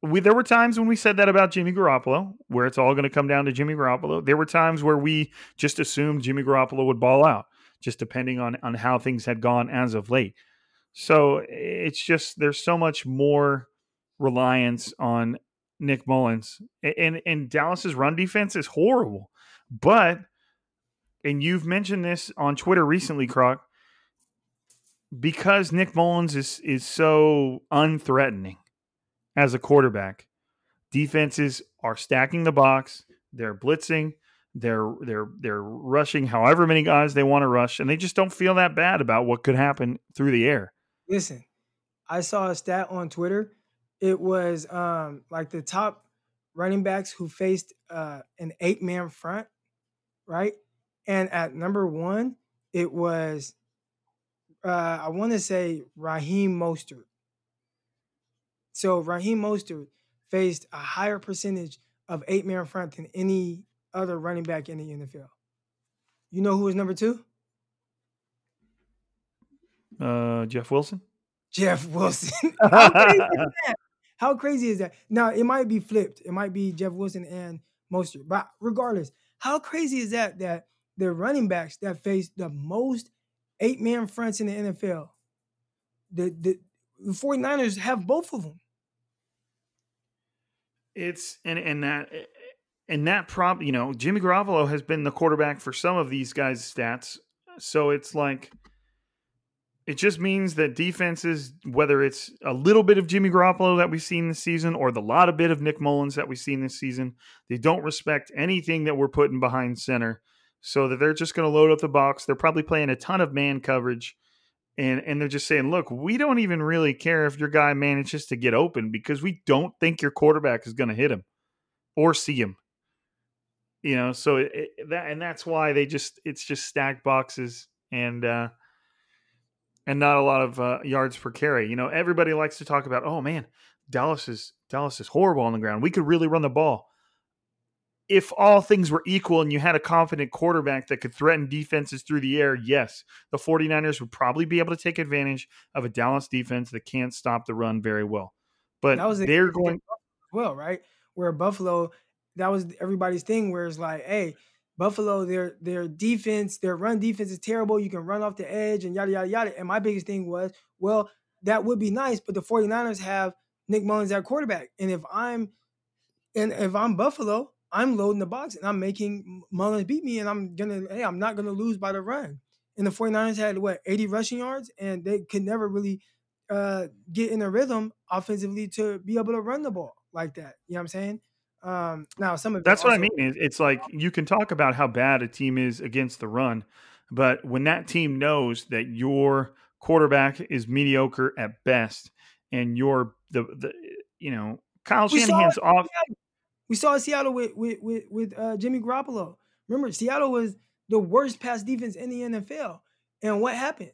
we there were times when we said that about Jimmy Garoppolo, where it's all going to come down to Jimmy Garoppolo. There were times where we just assumed Jimmy Garoppolo would ball out, just depending on on how things had gone as of late. So it's just there's so much more reliance on Nick Mullens, and and Dallas's run defense is horrible, but and you've mentioned this on Twitter recently, Croc, because Nick Mullens is is so unthreatening as a quarterback. Defenses are stacking the box, they're blitzing, they're they're they're rushing however many guys they want to rush, and they just don't feel that bad about what could happen through the air. Listen, I saw a stat on Twitter. It was um, like the top running backs who faced uh, an eight man front, right? And at number one, it was uh, I want to say Raheem Mostert. So Raheem Mostert faced a higher percentage of eight man front than any other running back in the NFL. You know who was number two? Uh, Jeff Wilson. Jeff [LAUGHS] Wilson. [LAUGHS] How crazy is that? How crazy is that? Now it might be flipped. It might be Jeff Wilson and Mostert, but regardless, how crazy is that? That the running backs that face the most eight man fronts in the NFL. The, the, the 49ers have both of them. It's and and that and that prop, you know, Jimmy Garoppolo has been the quarterback for some of these guys' stats. So it's like it just means that defenses, whether it's a little bit of Jimmy Garoppolo that we've seen this season or the lot of bit of Nick Mullens that we've seen this season, they don't respect anything that we're putting behind center so that they're just going to load up the box. They're probably playing a ton of man coverage. And, and they're just saying, look, we don't even really care if your guy manages to get open because we don't think your quarterback is going to hit him or see him. You know, so it, it, that and that's why they just it's just stacked boxes and uh and not a lot of uh, yards per carry. You know, everybody likes to talk about, oh man, Dallas is Dallas is horrible on the ground. We could really run the ball if all things were equal and you had a confident quarterback that could threaten defenses through the air, yes, the 49ers would probably be able to take advantage of a Dallas defense that can't stop the run very well. But that was they're going well, right? Where Buffalo, that was everybody's thing where it's like, hey, Buffalo, their their defense, their run defense is terrible. You can run off the edge and yada yada yada. And my biggest thing was, well, that would be nice, but the 49ers have Nick Mullens at quarterback. And if I'm and if I'm Buffalo, I'm loading the box and I'm making Mullens beat me, and I'm gonna, hey, I'm not gonna lose by the run. And the 49ers had what 80 rushing yards, and they could never really uh, get in a rhythm offensively to be able to run the ball like that. You know what I'm saying? Um, now some of that's also- what I mean. It's like you can talk about how bad a team is against the run, but when that team knows that your quarterback is mediocre at best, and you're the the you know Kyle Shanahan's off. We saw Seattle with with with, with uh, Jimmy Garoppolo. Remember, Seattle was the worst pass defense in the NFL. And what happened?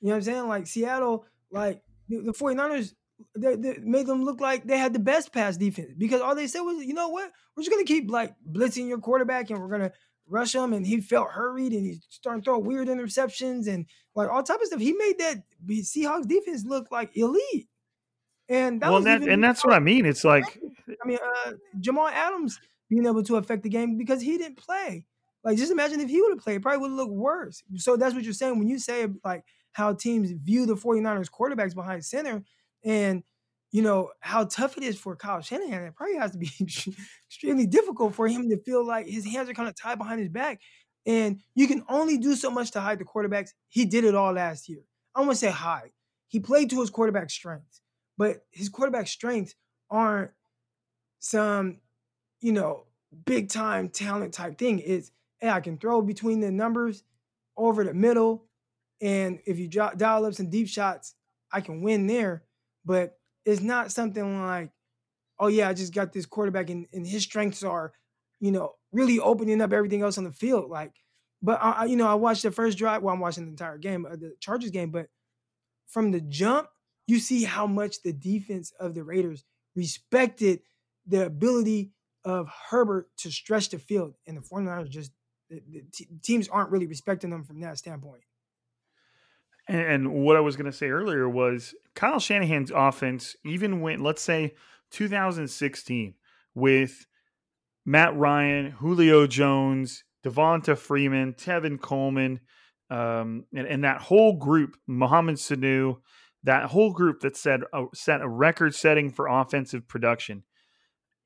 You know what I'm saying? Like Seattle, like the, the 49ers, they, they made them look like they had the best pass defense because all they said was, you know what? We're just gonna keep like blitzing your quarterback and we're gonna rush him. And he felt hurried and he started to throw weird interceptions and like all type of stuff. He made that Seahawks defense look like elite. And that well, that, and that's what I mean. It's like, I mean, uh, Jamal Adams being able to affect the game because he didn't play. Like, just imagine if he would have played, it probably would have looked worse. So that's what you're saying when you say like how teams view the 49ers quarterbacks behind center and you know how tough it is for Kyle Shanahan. It probably has to be [LAUGHS] extremely difficult for him to feel like his hands are kind of tied behind his back. And you can only do so much to hide the quarterbacks. He did it all last year. I want to say hide. He played to his quarterback strengths, but his quarterback strengths aren't some, you know, big time talent type thing. It's hey, I can throw between the numbers over the middle. And if you drop, dial up some deep shots, I can win there. But it's not something like, oh, yeah, I just got this quarterback and, and his strengths are, you know, really opening up everything else on the field. Like, but I, you know, I watched the first drive. Well, I'm watching the entire game, uh, the Chargers game. But from the jump, you see how much the defense of the Raiders respected the ability of Herbert to stretch the field, and the 49ers just the, the teams aren't really respecting them from that standpoint. And, what I was going to say earlier was Kyle Shanahan's offense, even when, let's say, 2016, with Matt Ryan, Julio Jones, Devonta Freeman, Tevin Coleman, um, and, and, that whole group, Mohamed Sanu, that whole group that a, set a record setting for offensive production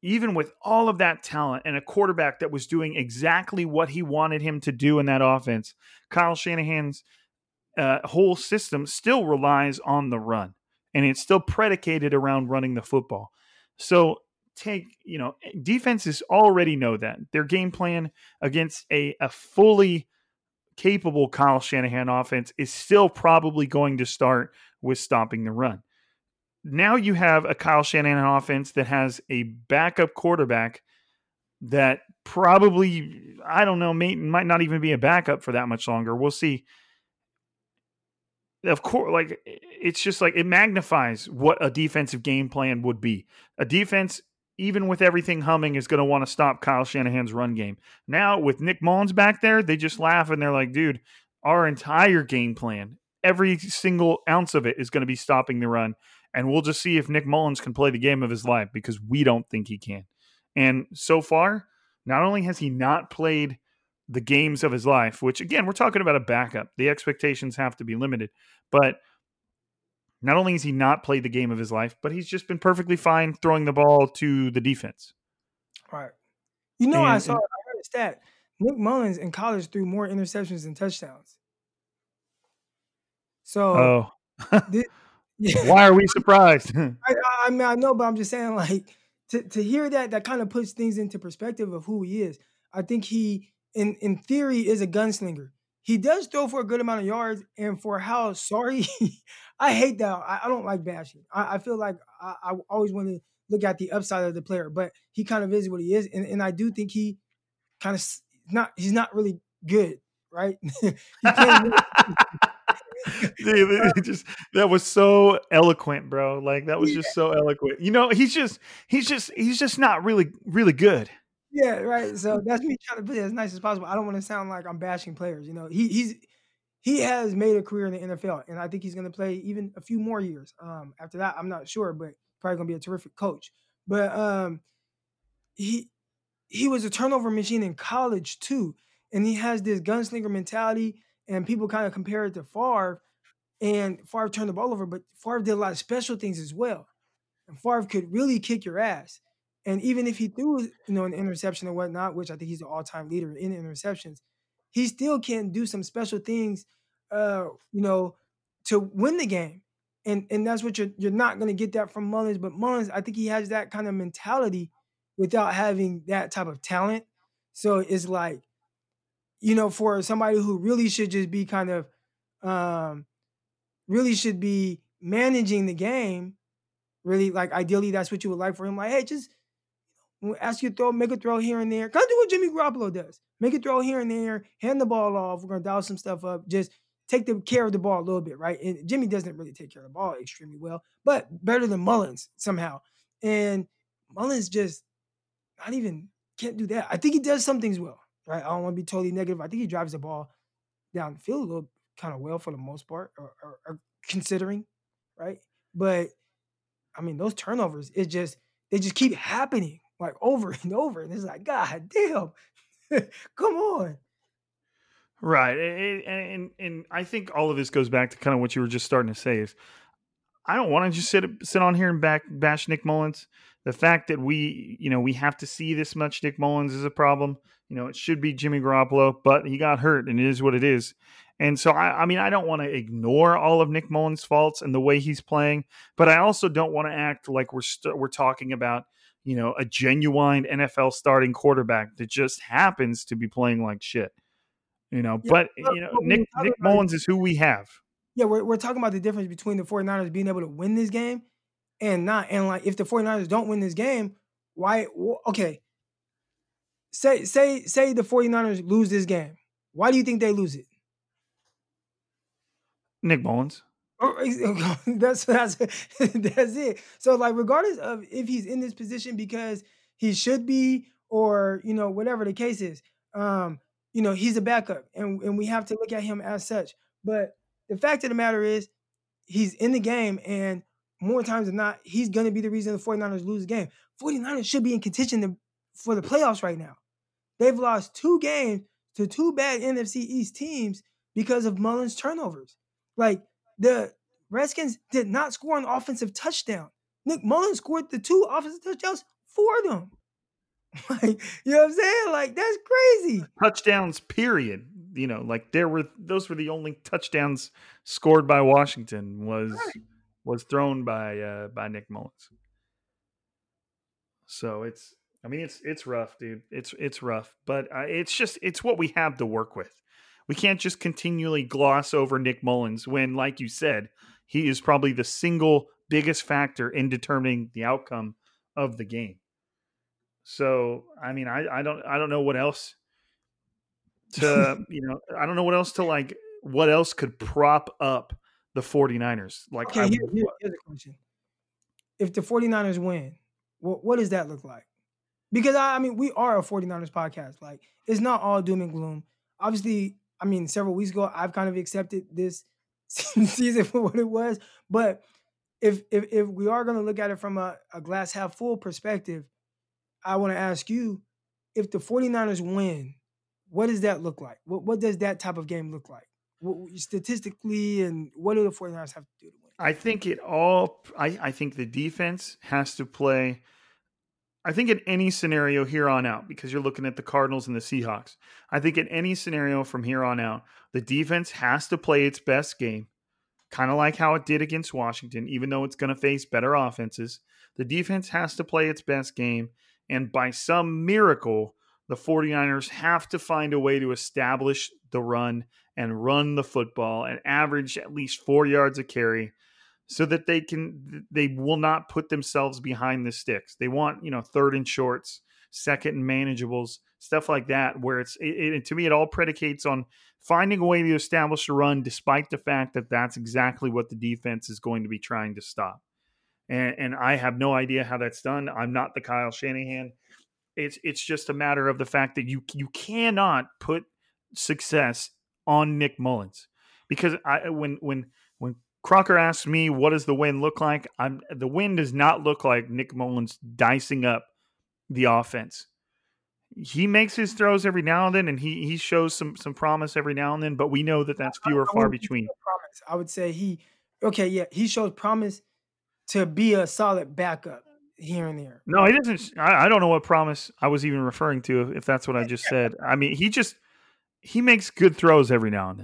even with all of that talent and a quarterback that was doing exactly what he wanted him to do in that offense, Kyle Shanahan's uh, whole system still relies on the run and it's still predicated around running the football. So take, you know, defenses already know that. Their game plan against a, a fully capable Kyle Shanahan offense is still probably going to start with stopping the run now you have a Kyle Shanahan offense that has a backup quarterback that probably I don't know may, might not even be a backup for that much longer. We'll see. Of course, like it's just like it magnifies what a defensive game plan would be. A defense, even with everything humming, is going to want to stop Kyle Shanahan's run game. Now with Nick Mullens back there, they just laugh and they're like, "Dude, our entire game plan, every single ounce of it, is going to be stopping the run." And we'll just see if Nick Mullens can play the game of his life because we don't think he can. And so far, not only has he not played the games of his life, which again, we're talking about a backup, the expectations have to be limited, but not only has he not played the game of his life, but he's just been perfectly fine throwing the ball to the defense. Right. You know, and, I saw, and, I heard a stat. Nick Mullens in college threw more interceptions than touchdowns. So, oh. Why are we surprised? [LAUGHS] I, I, mean, I know, but I'm just saying, like, to, to hear that, that kind of puts things into perspective of who he is. I think he, in in theory, is a gunslinger. He does throw for a good amount of yards, and for how sorry, [LAUGHS] I hate that. I, I don't like bashing. I, I feel like I, I always want to look at the upside of the player, but he kind of is what he is, and, and I do think he kind of not. He's not really good, right? [LAUGHS] [LAUGHS] Dude, just that was so eloquent, bro. Like that was just so eloquent. You know, he's just he's just he's just not really really good. Yeah, right. So that's me trying to put it as nice as possible. I don't want to sound like I'm bashing players. You know, he he's he has made a career in the NFL, and I think he's going to play even a few more years. Um, after that, I'm not sure, but probably going to be a terrific coach. But um, he he was a turnover machine in college too, and he has this gunslinger mentality. And people kind of compare it to Favre, and Favre turned the ball over, but Favre did a lot of special things as well. And Favre could really kick your ass. And even if he threw, you know, an interception or whatnot, which I think he's the all-time leader in interceptions, he still can do some special things, uh, you know, to win the game. And and that's what you're you're not gonna get that from Mullens. But Mullens, I think he has that kind of mentality without having that type of talent. So it's like, you know, for somebody who really should just be kind of um really should be managing the game. Really, like ideally, that's what you would like for him. Like, hey, just ask you to throw, make a throw here and there. Kind of do what Jimmy Garoppolo does. Make a throw here and there, hand the ball off. We're gonna dial some stuff up. Just take the care of the ball a little bit, right? And Jimmy doesn't really take care of the ball extremely well, but better than Mullens somehow. And Mullens just not even can't do that. I think he does some things well, right? I don't want to be totally negative. I think he drives the ball down the field a little kind of well for the most part, or, or, or considering, right? But I mean, those turnovers, it just they just keep happening like over and over, and it's like, God damn, [LAUGHS] come on. Right, and, and and I think all of this goes back to kind of what you were just starting to say is, I don't want to just sit sit on here and back bash Nick Mullens. The fact that we, you know, we have to see this much Nick Mullens is a problem. You know, it should be Jimmy Garoppolo, but he got hurt, and it is what it is. And so, I, I mean, I don't want to ignore all of Nick Mullens' faults and the way he's playing, but I also don't want to act like we're we st- we're talking about you know a genuine NFL starting quarterback that just happens to be playing like shit. You know, yeah, but, but, you know, Nick Nick Mullens is who we have. Yeah, we're we're talking about the difference between the 49ers being able to win this game and not. And like if the 49ers don't win this game, why okay. Say say say the 49ers lose this game. Why do you think they lose it? Nick Mullens. Oh, [LAUGHS] that's that's that's it. So like regardless of if he's in this position because he should be or you know whatever the case is, um, you know, he's a backup and, and we have to look at him as such. But the fact of the matter is, he's in the game and more times than not, he's going to be the reason the 49ers lose the game. 49ers should be in contention to, for the playoffs right now. They've lost two games to two bad NFC East teams because of Mullens' turnovers. Like the Redskins did not score an offensive touchdown. Nick Mullens scored the two offensive touchdowns for them. [LAUGHS] Like, you know what I'm saying? Like, that's crazy. Touchdowns, period. You know, like there were those were the only touchdowns scored by Washington was right. was thrown by uh by Nick Mullens. So it's I mean it's it's rough, dude. It's it's rough, but uh, it's just it's what we have to work with. We can't just continually gloss over Nick Mullens when like you said, he is probably the single biggest factor in determining the outcome of the game. So I mean, I, I don't I don't know what else to [LAUGHS] you know I don't know what else to like what else could prop up the 49ers like okay, here, here, here's a question. If the 49ers win what, what does that look like? Because I, I mean we are a 49ers podcast. Like it's not all doom and gloom. Obviously i mean several weeks ago i've kind of accepted this [LAUGHS] season for what it was but if if, if we are going to look at it from a, a glass half full perspective I want to ask you if the 49ers win, what does that look like? What, what does that type of game look like? What, statistically, and what do the 49ers have to do to win? I think it all, I, I think the defense has to play. I think in any scenario here on out, because you're looking at the Cardinals and the Seahawks, I think in any scenario from here on out, the defense has to play its best game, kind of like how it did against Washington, even though it's going to face better offenses. The defense has to play its best game and by some miracle, the 49ers have to find a way to establish the run and run the football and average at least four yards a carry so that they can they will not put themselves behind the sticks they want you know third and shorts second and manageables stuff like that where it's it, it, to me it all predicates on finding a way to establish a run despite the fact that that's exactly what the defense is going to be trying to stop and, and I have no idea how that's done. I'm not the Kyle Shanahan. It's it's just a matter of the fact that you you cannot put success on Nick Mullens because I when when when Crocker asked me what does the win look like, I'm the win does not look like Nick Mullens dicing up the offense. He makes his throws every now and then, and he he shows some some promise every now and then. But we know that that's few or far between. Promise. I would say he okay, yeah, he shows promise to be a solid backup here and there. No, he doesn't. I, I don't know what promise I was even referring to. If that's what I just said, I mean, he just he makes good throws every now and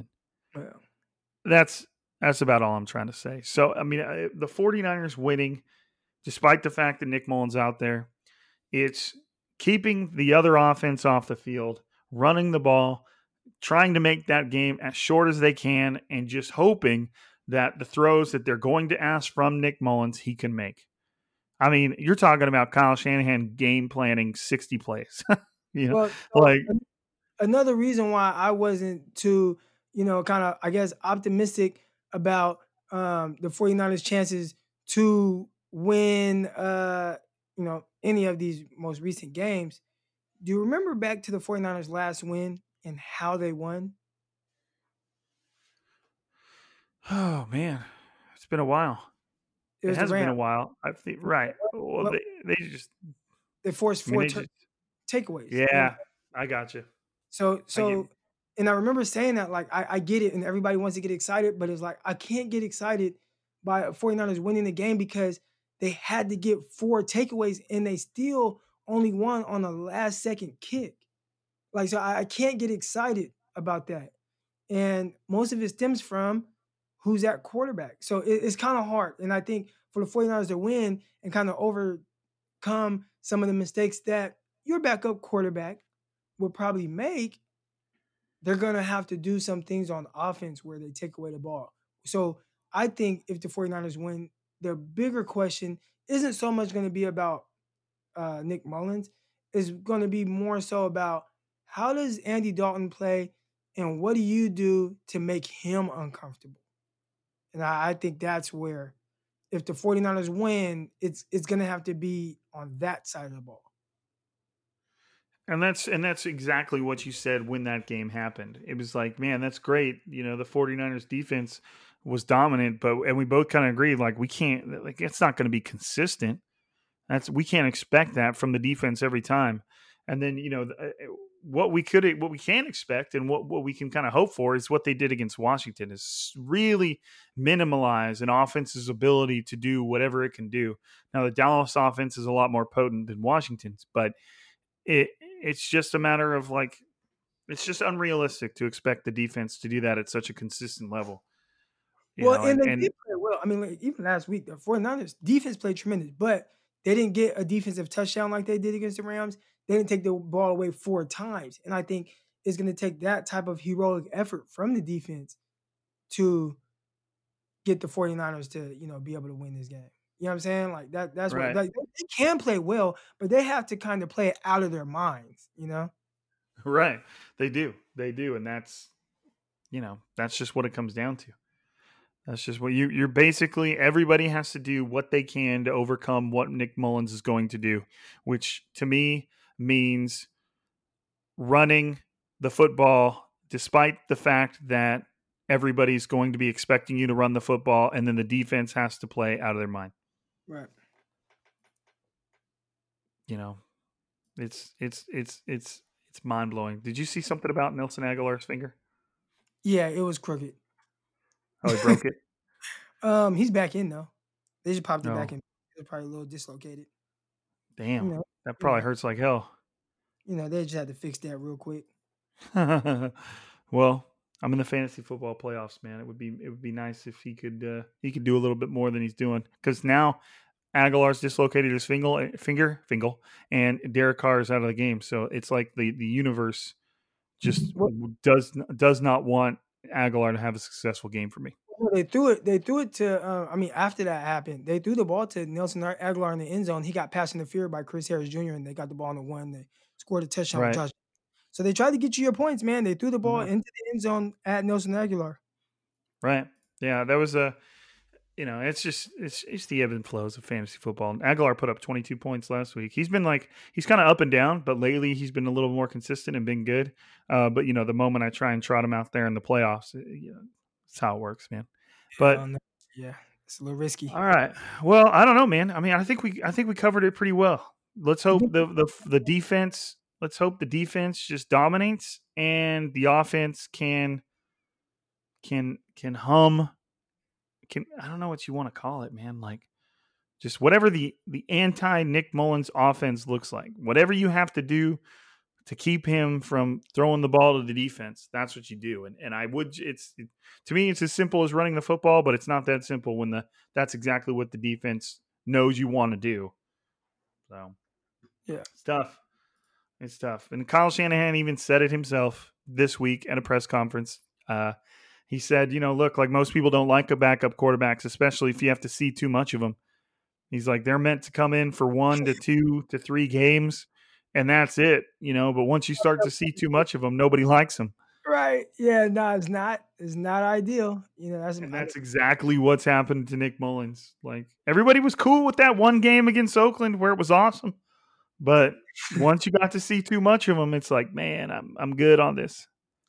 then. That's that's about all I'm trying to say. So, I mean, uh, the 49ers winning, despite the fact that Nick Mullens out there, it's keeping the other offense off the field, running the ball, trying to make that game as short as they can, and just hoping that the throws that they're going to ask from Nick Mullens, he can make. I mean, you're talking about Kyle Shanahan game planning 60 plays. [LAUGHS] you know, Well, like another reason why I wasn't too, you know, kind of, I guess, optimistic about um, the 49ers' chances to win, uh, you know, any of these most recent games. Do you remember back to the 49ers' last win and how they won? oh man, it's been a while. It It, has been a while. I think right. Well, Well- they, they just They forced I mean, four they tur- just- takeaways. you know? yeah. I got you. So so. And I remember saying that like I, I get it and everybody wants to get excited, but it's like I can't get excited by 49ers winning the game because they had to get four takeaways and they still only won on a last second kick. Like so I, I can't get excited about that. And most of it stems from who's at quarterback. So it, it's kind of hard. And I think for the 49ers to win and kind of overcome some of the mistakes that your backup quarterback would probably make, they're going to have to do some things on offense where they take away the ball. So I think if the 49ers win, the bigger question isn't so much going to be about uh, Nick Mullens. It's going to be more so about how does Andy Dalton play and what do you do to make him uncomfortable? And I, I think that's where if the 49ers win, it's it's going to have to be on that side of the ball. And that's and that's exactly what you said when that game happened. It was like, man, that's great. You know, the 49ers defense was dominant, but and we both kind of agreed like we can't like it's not going to be consistent. That's we can't expect that from the defense every time. And then, you know, uh, what we could what we can expect and what what we can kind of hope for is what they did against Washington is really minimalize an offense's ability to do whatever it can do. Now, the Dallas offense is a lot more potent than Washington's, but it it's just a matter of like it's just unrealistic to expect the defense to do that at such a consistent level. You well, know, and, and, and well. I mean, like, even last week, the 49ers defense played tremendous, but they didn't get a defensive touchdown like they did against the Rams. They didn't take the ball away four times. And I think it's going to take that type of heroic effort from the defense to get the 49ers to, you know, be able to win this game. You know what I'm saying? Like that that's Right. what like they can play well, but they have to kind of play it out of their minds, you know? [LAUGHS] right, they do, they do, and that's you know that's just what it comes down to. That's just what you you're basically everybody has to do what they can to overcome what Nick Mullens is going to do, which to me means running the football despite the fact that everybody's going to be expecting you to run the football and then the defense has to play out of their mind. Right. You know, it's it's it's it's it's mind blowing. Did you see something about Nelson Agholor's finger? Yeah, it was crooked. Oh, he broke it. [LAUGHS] Um, he's back in though. They just popped it back No. in. It's probably a little dislocated. Damn, know, that probably hurts like hell. You know, they just had to fix that real quick. [LAUGHS] well, I'm in the fantasy football playoffs, man. It would be it would be nice if he could uh, he could do a little bit more than he's doing because now Agholor's dislocated his finger finger finger and Derek Carr is out of the game. So it's like the the universe just does does not want Agholor to have a successful game for me. They threw it. They threw it to. Uh, I mean, after that happened, they threw the ball to Nelson Agholor in the end zone. He got pass interfered by Chris Harris Jr. and they got the ball on the one. They scored a touchdown. with Right. Josh. So they tried to get you your points, man. They threw the ball Mhm. into the end zone at Nelson Agholor. Right. Yeah, that was a you know, it's just it's it's the ebb and flows of fantasy football. And Agholor put up 22 points last week. He's been like he's kind of up and down, but lately he's been a little more consistent and been good. Uh, but you know, the moment I try and trot him out there in the playoffs, it, you know, that's how it works, man. But yeah, it's a little risky. all right. Well, I don't know, man. I mean, I think we I think we covered it pretty well. Let's hope the the the defense. Let's hope the defense just dominates and the offense can can can hum. Can I don't know what you want to call it, man. Like just whatever the the anti Nick Mullins offense looks like. Whatever you have to do to keep him from throwing the ball to the defense. That's what you do. And and I would it's to me it's as simple as running the football, but it's not that simple when the that's exactly what the defense knows you want to do. So Yeah. it's tough. It's tough. And Kyle Shanahan even said it himself this week at a press conference. Uh, he said, you know, look, like most people don't like a backup quarterbacks, especially if you have to see too much of them. He's like, they're meant to come in for one to [LAUGHS] two to three games, and that's it, you know. But once you start to see too much of them, nobody likes them. Right. Yeah. No, it's not. It's not ideal. You know, that's that's exactly what's happened to Nick Mullens. Like everybody was cool with that one game against Oakland where it was awesome, but once you got to see too much of them, it's like, man, I'm I'm good on this.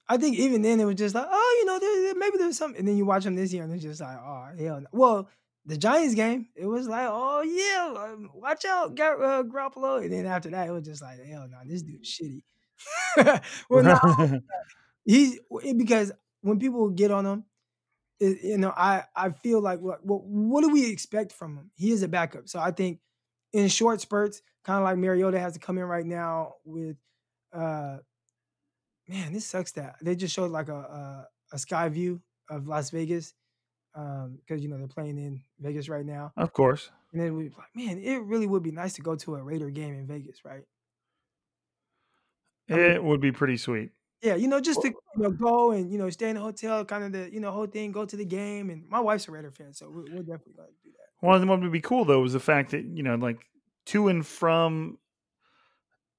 I think even then it was just like, oh, you know, there, maybe there's something. And then you watch them this year, and it's just like, oh, hell. No. Well, the Giants game, it was like, oh yeah, um, watch out, Gar- uh, Garoppolo. And then after that, it was just like, hell no, this dude's shitty. [LAUGHS] well, no, [LAUGHS] [LAUGHS] he's because when people get on him, it, you know, I I feel like what, what what do we expect from him? He is a backup, so I think in short spurts, kind of like Mariota has to come in right now with, uh, man, this sucks that they just showed like a a, a sky view of Las Vegas um because you know they're playing in Vegas right now. Of course. And then we like, man, it really would be nice to go to a Raider game in Vegas, right? I it mean, would be pretty sweet. Yeah, you know, just to you know go and you know stay in a hotel, kind of the you know whole thing, go to the game, and my wife's a Raider fan, so we're, we're definitely going to do that. One of them would be cool though was the fact that you know like to and from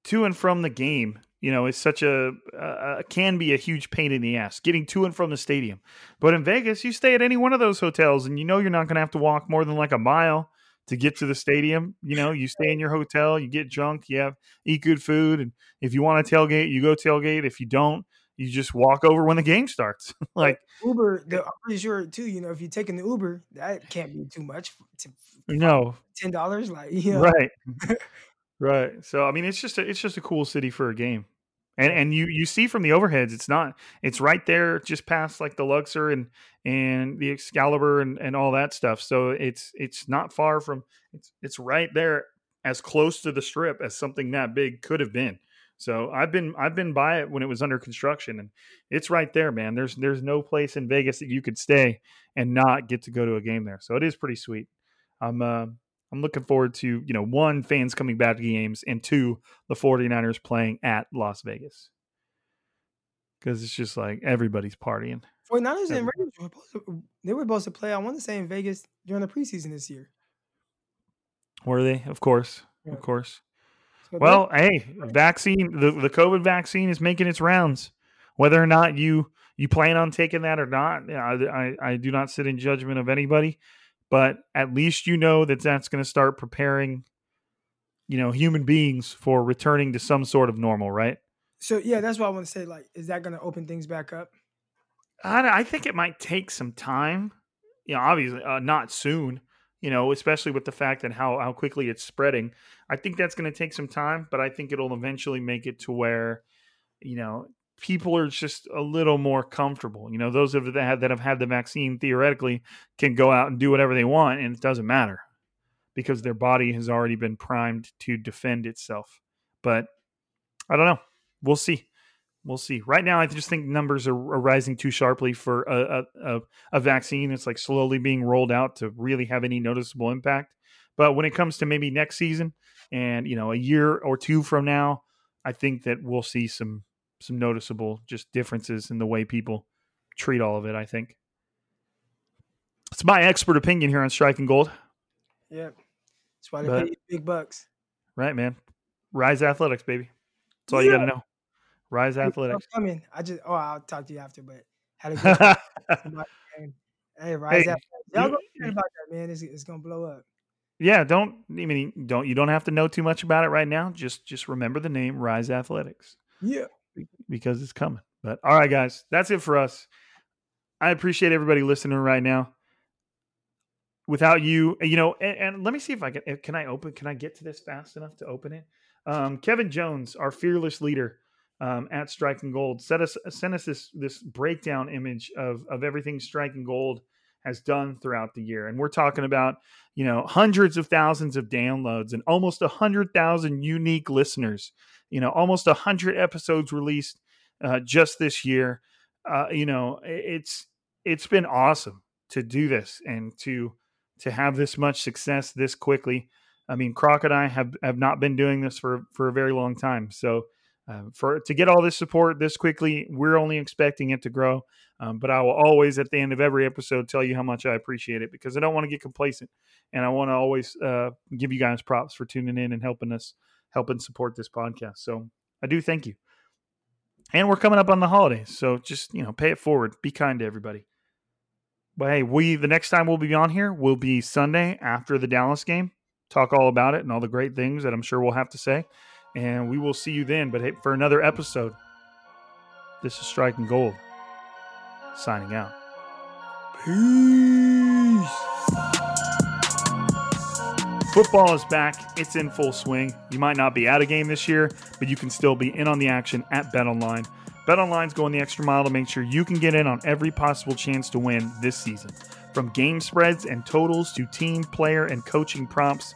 to and from the game you know, is such a uh, can be a huge pain in the ass getting to and from the stadium. But in Vegas, you stay at any one of those hotels, and you know you're not going to have to walk more than like a mile to get to the stadium. You know, you stay in your hotel, you get drunk, you have eat good food, and if you want to tailgate, you go tailgate. If you don't, you just walk over when the game starts. [LAUGHS] like Uber, eh the, I'm pretty sure too. You know, if you're taking the Uber, that can't be too much. To, no, ten dollars, like [LAUGHS] you know. right. [LAUGHS] Right. So I mean, it's just a, it's just a cool city for a game, and and you you see from the overheads, it's not it's right there, just past like the Luxor and and the Excalibur and and all that stuff. So it's it's not far from it's it's right there, as close to the Strip as something that big could have been. So I've been I've been by it when it was under construction, and it's right there, man. There's there's no place in Vegas that you could stay and not get to go to a game there. So it is pretty sweet. I'm uh, I'm looking forward to, you know, one, fans coming back to games, and two, the 49ers playing at Las Vegas. Because it's just like everybody's partying. 49ers and Raiders were supposed to, they were supposed to play, I want to say, in Vegas during the preseason this year. Were they? Of course. Yeah. Of course. Well, hey, vaccine, the, the COVID vaccine is making its rounds. Whether or not you you plan on taking that or not, I, I, I do not sit in judgment of anybody but at least you know that that's going to start preparing you know human beings for returning to some sort of normal right? So yeah that's what i want to say like is that going to open things back up? I, I think it might take some time. You know obviously uh, not soon you know especially with the fact that how how quickly it's spreading i think that's going to take some time but i think it'll eventually make it to where you know people are just a little more comfortable. You know, those of that have, that have had the vaccine theoretically can go out and do whatever they want, and it doesn't matter because their body has already been primed to defend itself. But I don't know. We'll see. We'll see. Right now, I just think numbers are, are rising too sharply for a, a, a vaccine. It's like slowly being rolled out to really have any noticeable impact. But when it comes to maybe next season and you know a year or two from now, I think that we'll see some some noticeable just differences in the way people treat all of it. I think it's my expert opinion here on striking gold. Yeah, that's why they but, pay big bucks. Right, man. Rise Athletics, baby. That's all yeah. you got to know. Rise Athletics. I'm coming. I just oh, I'll talk to you after, but had a good [LAUGHS] Hey, Rise hey, Athletics. Y'all go about that, man. It's, it's gonna blow up. Yeah, don't I mean don't you don't have to know too much about it right now. Just just remember the name Rise Athletics. Yeah because it's coming. But all right, guys, that's it for us. I appreciate everybody listening right now. Without you, you know, and, and, let me see if I can. Eh, can I open? Can I get to this fast enough to open it? Um, Kevin Jones, our fearless leader um, at Striking Gold, set us sent us this this breakdown image of of everything Striking Gold has done throughout the year, and we're talking about you know hundreds of thousands of downloads and almost a hundred thousand unique listeners you know almost a 100 episodes released uh, just this year. Uh, you know it's it's been awesome to do this and to to have this much success this quickly. I mean croc and i have have not been doing this for for a very long time. So uh, for to get all this support this quickly, we're only expecting it to grow. Um, but I will always, at the end of every episode, tell you how much I appreciate it because I don't want to get complacent, and I want to always uh, give you guys props for tuning in and helping us, helping support this podcast. So I do thank you. And we're coming up on the holidays, so just you know, pay it forward. Be kind to everybody. But hey, we the next time we'll be on here will be Sunday after the Dallas game. Talk all about it and all the great things that I'm sure we'll have to say. And we will see you then. But hey, for another episode, this is Striking Gold. Signing out. Peace. Football is back. It's in full swing. You might not be at a game this year, but you can still be in on the action at BetOnline. BetOnline's going the extra mile to make sure you can get in on every possible chance to win this season. From game spreads and totals to team, player, and coaching prompts,